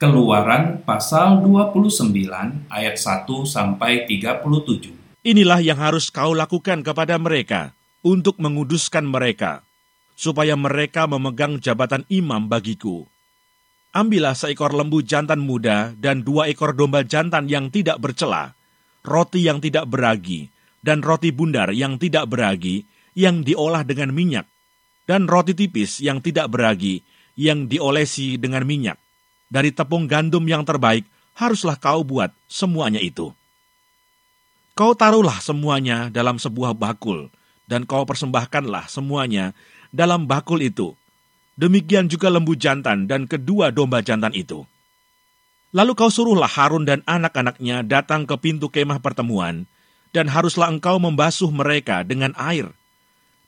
Keluaran pasal 29 ayat 1 sampai 37. Inilah yang harus kau lakukan kepada mereka untuk menguduskan mereka, supaya mereka memegang jabatan imam bagiku. Ambillah seekor lembu jantan muda dan dua ekor domba jantan yang tidak bercela, roti yang tidak beragi, dan roti bundar yang tidak beragi, yang diolah dengan minyak, dan roti tipis yang tidak beragi, yang diolesi dengan minyak dari tepung gandum yang terbaik, haruslah kau buat semuanya itu. Kau taruhlah semuanya dalam sebuah bakul, dan kau persembahkanlah semuanya dalam bakul itu. Demikian juga lembu jantan dan kedua domba jantan itu. Lalu kau suruhlah Harun dan anak-anaknya datang ke pintu kemah pertemuan, dan haruslah engkau membasuh mereka dengan air.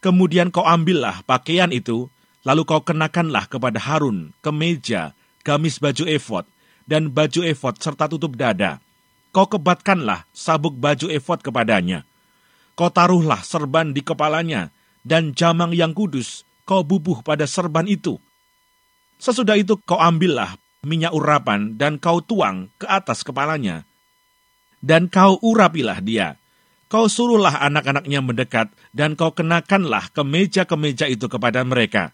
Kemudian kau ambillah pakaian itu, lalu kau kenakanlah kepada Harun kemeja gamis baju efod, dan baju efod serta tutup dada. Kau kebatkanlah sabuk baju efod kepadanya. Kau taruhlah serban di kepalanya, dan jamang yang kudus kau bubuh pada serban itu. Sesudah itu kau ambillah minyak urapan dan kau tuang ke atas kepalanya. Dan kau urapilah dia. Kau suruhlah anak-anaknya mendekat, dan kau kenakanlah kemeja-kemeja itu kepada mereka.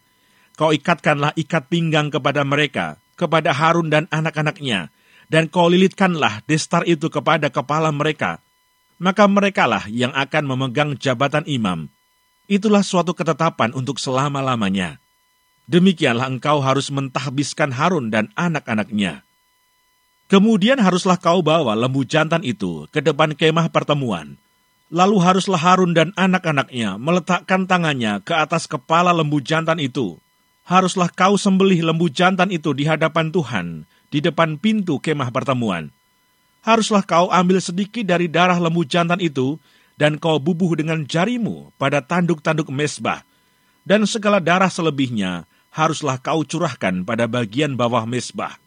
Kau ikatkanlah ikat pinggang kepada mereka, kepada Harun dan anak-anaknya, dan kau lilitkanlah destar itu kepada kepala mereka. Maka merekalah yang akan memegang jabatan imam. Itulah suatu ketetapan untuk selama-lamanya. Demikianlah engkau harus mentahbiskan Harun dan anak-anaknya. Kemudian haruslah kau bawa lembu jantan itu ke depan kemah pertemuan. Lalu haruslah Harun dan anak-anaknya meletakkan tangannya ke atas kepala lembu jantan itu haruslah kau sembelih lembu jantan itu di hadapan Tuhan, di depan pintu kemah pertemuan. Haruslah kau ambil sedikit dari darah lembu jantan itu, dan kau bubuh dengan jarimu pada tanduk-tanduk mesbah. Dan segala darah selebihnya haruslah kau curahkan pada bagian bawah mesbah.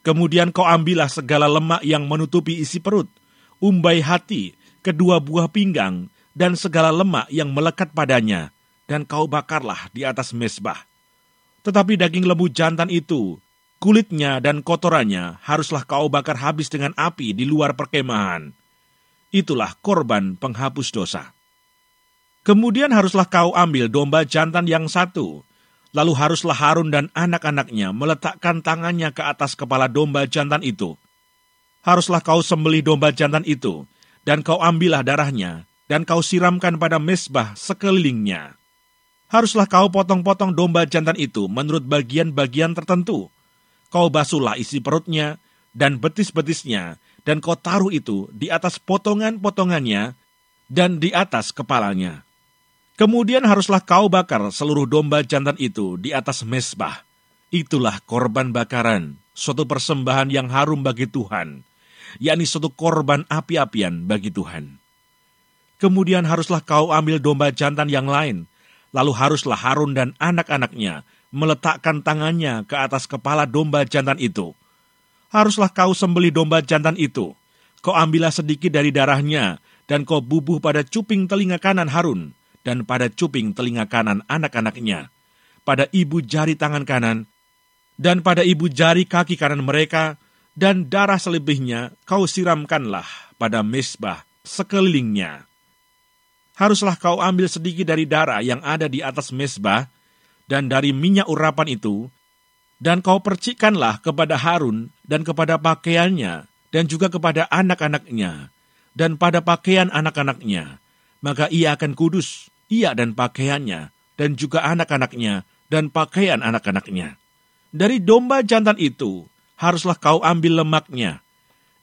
Kemudian kau ambillah segala lemak yang menutupi isi perut, umbai hati, kedua buah pinggang, dan segala lemak yang melekat padanya, dan kau bakarlah di atas mesbah. Tetapi daging lembu jantan itu, kulitnya dan kotorannya haruslah kau bakar habis dengan api di luar perkemahan. Itulah korban penghapus dosa. Kemudian haruslah kau ambil domba jantan yang satu, lalu haruslah Harun dan anak-anaknya meletakkan tangannya ke atas kepala domba jantan itu. Haruslah kau sembelih domba jantan itu, dan kau ambillah darahnya, dan kau siramkan pada mesbah sekelilingnya haruslah kau potong-potong domba jantan itu menurut bagian-bagian tertentu. Kau basuhlah isi perutnya dan betis-betisnya, dan kau taruh itu di atas potongan-potongannya dan di atas kepalanya. Kemudian haruslah kau bakar seluruh domba jantan itu di atas mesbah. Itulah korban bakaran, suatu persembahan yang harum bagi Tuhan, yakni suatu korban api-apian bagi Tuhan. Kemudian haruslah kau ambil domba jantan yang lain, Lalu haruslah Harun dan anak-anaknya meletakkan tangannya ke atas kepala domba jantan itu. Haruslah kau sembeli domba jantan itu. Kau ambillah sedikit dari darahnya, dan kau bubuh pada cuping telinga kanan Harun, dan pada cuping telinga kanan anak-anaknya, pada ibu jari tangan kanan, dan pada ibu jari kaki kanan mereka, dan darah selebihnya kau siramkanlah pada mesbah sekelilingnya haruslah kau ambil sedikit dari darah yang ada di atas mesbah dan dari minyak urapan itu, dan kau percikkanlah kepada Harun dan kepada pakaiannya, dan juga kepada anak-anaknya, dan pada pakaian anak-anaknya. Maka ia akan kudus, ia dan pakaiannya, dan juga anak-anaknya, dan pakaian anak-anaknya. Dari domba jantan itu, haruslah kau ambil lemaknya,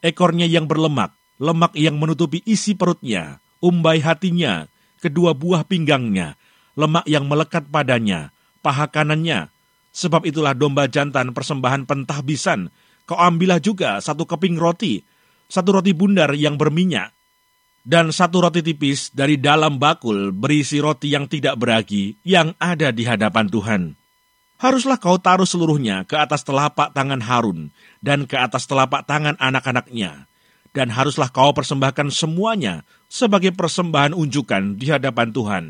ekornya yang berlemak, lemak yang menutupi isi perutnya, umbai hatinya, kedua buah pinggangnya, lemak yang melekat padanya, paha kanannya. Sebab itulah domba jantan persembahan pentahbisan. Kau ambillah juga satu keping roti, satu roti bundar yang berminyak, dan satu roti tipis dari dalam bakul berisi roti yang tidak beragi yang ada di hadapan Tuhan. Haruslah kau taruh seluruhnya ke atas telapak tangan Harun dan ke atas telapak tangan anak-anaknya dan haruslah kau persembahkan semuanya sebagai persembahan unjukan di hadapan Tuhan.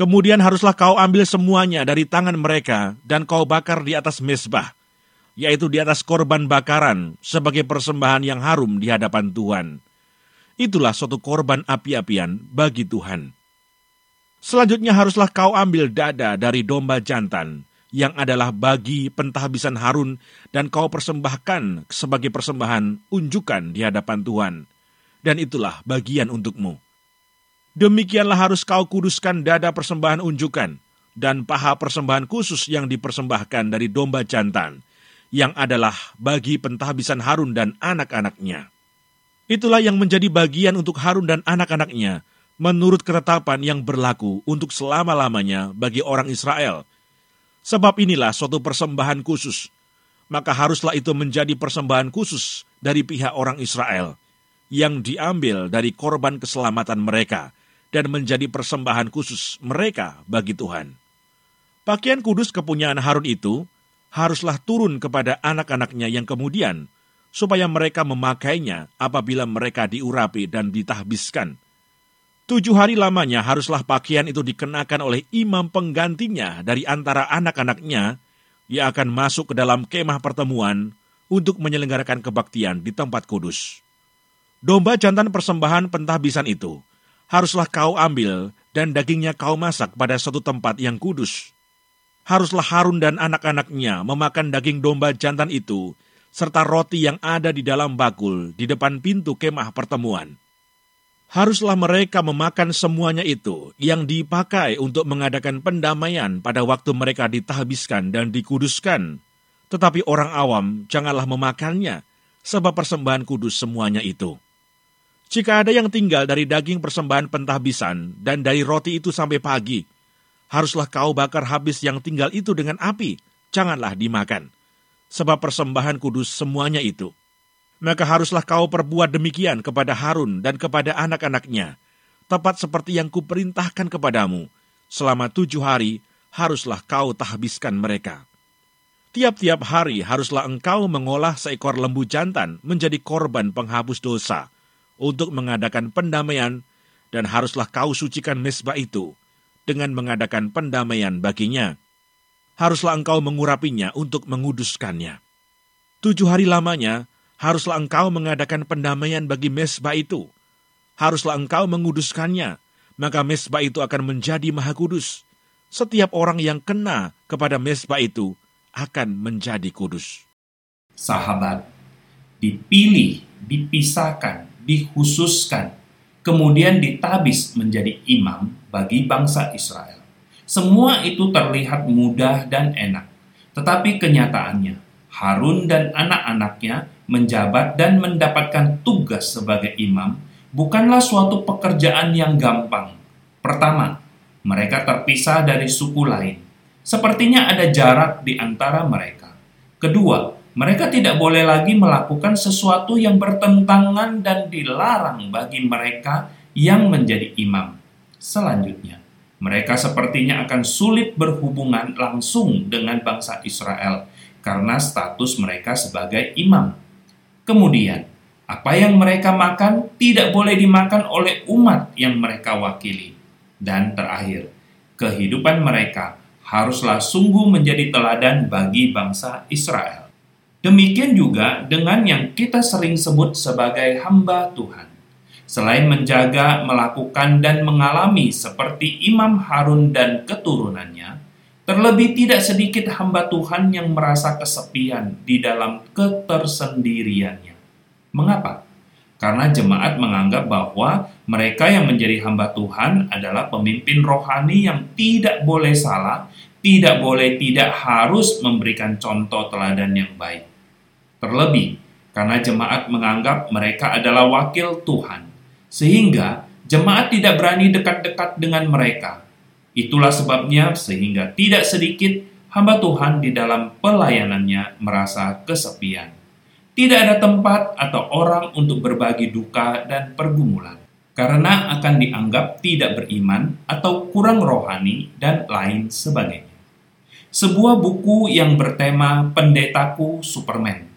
Kemudian haruslah kau ambil semuanya dari tangan mereka dan kau bakar di atas mesbah. yaitu di atas korban bakaran sebagai persembahan yang harum di hadapan Tuhan. Itulah suatu korban api-apian bagi Tuhan. Selanjutnya haruslah kau ambil dada dari domba jantan, yang adalah bagi pentahbisan Harun, dan kau persembahkan sebagai persembahan unjukan di hadapan Tuhan. Dan itulah bagian untukmu. Demikianlah harus kau kuduskan dada persembahan unjukan, dan paha persembahan khusus yang dipersembahkan dari domba jantan, yang adalah bagi pentahbisan Harun dan anak-anaknya. Itulah yang menjadi bagian untuk Harun dan anak-anaknya, menurut ketetapan yang berlaku untuk selama-lamanya bagi orang Israel. Sebab inilah suatu persembahan khusus, maka haruslah itu menjadi persembahan khusus dari pihak orang Israel, yang diambil dari korban keselamatan mereka, dan menjadi persembahan khusus mereka bagi Tuhan. Pakaian kudus kepunyaan Harun itu haruslah turun kepada anak-anaknya yang kemudian, supaya mereka memakainya apabila mereka diurapi dan ditahbiskan. Tujuh hari lamanya haruslah pakaian itu dikenakan oleh imam penggantinya dari antara anak-anaknya yang akan masuk ke dalam kemah pertemuan untuk menyelenggarakan kebaktian di tempat kudus. Domba jantan persembahan pentahbisan itu haruslah kau ambil dan dagingnya kau masak pada suatu tempat yang kudus haruslah Harun dan anak-anaknya memakan daging domba jantan itu, serta roti yang ada di dalam bakul di depan pintu kemah pertemuan. Haruslah mereka memakan semuanya itu yang dipakai untuk mengadakan pendamaian pada waktu mereka ditahbiskan dan dikuduskan. Tetapi orang awam janganlah memakannya, sebab persembahan kudus semuanya itu. Jika ada yang tinggal dari daging persembahan pentahbisan dan dari roti itu sampai pagi, haruslah kau bakar habis yang tinggal itu dengan api, janganlah dimakan. Sebab persembahan kudus semuanya itu. Maka haruslah kau perbuat demikian kepada Harun dan kepada anak-anaknya, tepat seperti yang kuperintahkan kepadamu. Selama tujuh hari haruslah kau tahbiskan mereka. Tiap-tiap hari haruslah engkau mengolah seekor lembu jantan menjadi korban penghapus dosa untuk mengadakan pendamaian dan haruslah kau sucikan mesbah itu dengan mengadakan pendamaian baginya. Haruslah engkau mengurapinya untuk menguduskannya. Tujuh hari lamanya, haruslah engkau mengadakan pendamaian bagi mesbah itu. Haruslah engkau menguduskannya, maka mesbah itu akan menjadi maha kudus. Setiap orang yang kena kepada mesbah itu akan menjadi kudus. Sahabat, dipilih, dipisahkan, dikhususkan, kemudian ditabis menjadi imam bagi bangsa Israel. Semua itu terlihat mudah dan enak, tetapi kenyataannya Harun dan anak-anaknya menjabat dan mendapatkan tugas sebagai imam bukanlah suatu pekerjaan yang gampang. Pertama, mereka terpisah dari suku lain. Sepertinya ada jarak di antara mereka. Kedua, mereka tidak boleh lagi melakukan sesuatu yang bertentangan dan dilarang bagi mereka yang menjadi imam. Selanjutnya, mereka sepertinya akan sulit berhubungan langsung dengan bangsa Israel karena status mereka sebagai imam. Kemudian, apa yang mereka makan tidak boleh dimakan oleh umat yang mereka wakili. Dan terakhir, kehidupan mereka haruslah sungguh menjadi teladan bagi bangsa Israel. Demikian juga dengan yang kita sering sebut sebagai hamba Tuhan. Selain menjaga, melakukan, dan mengalami seperti Imam Harun dan keturunannya, terlebih tidak sedikit hamba Tuhan yang merasa kesepian di dalam ketersendiriannya. Mengapa? Karena jemaat menganggap bahwa mereka yang menjadi hamba Tuhan adalah pemimpin rohani yang tidak boleh salah, tidak boleh tidak harus memberikan contoh teladan yang baik. Terlebih, karena jemaat menganggap mereka adalah wakil Tuhan, sehingga jemaat tidak berani dekat-dekat dengan mereka. Itulah sebabnya sehingga tidak sedikit hamba Tuhan di dalam pelayanannya merasa kesepian. Tidak ada tempat atau orang untuk berbagi duka dan pergumulan, karena akan dianggap tidak beriman atau kurang rohani dan lain sebagainya. Sebuah buku yang bertema Pendetaku Superman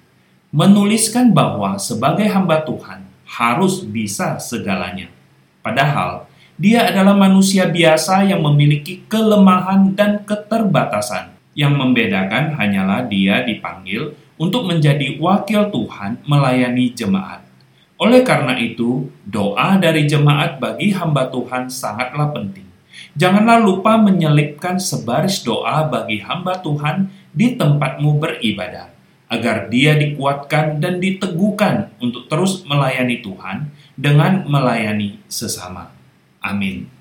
menuliskan bahwa sebagai hamba Tuhan harus bisa segalanya. Padahal dia adalah manusia biasa yang memiliki kelemahan dan keterbatasan. Yang membedakan hanyalah dia dipanggil untuk menjadi wakil Tuhan melayani jemaat. Oleh karena itu, doa dari jemaat bagi hamba Tuhan sangatlah penting. Janganlah lupa menyelipkan sebaris doa bagi hamba Tuhan di tempatmu beribadah, agar dia dikuatkan dan diteguhkan untuk terus melayani Tuhan dengan melayani sesama. Amin.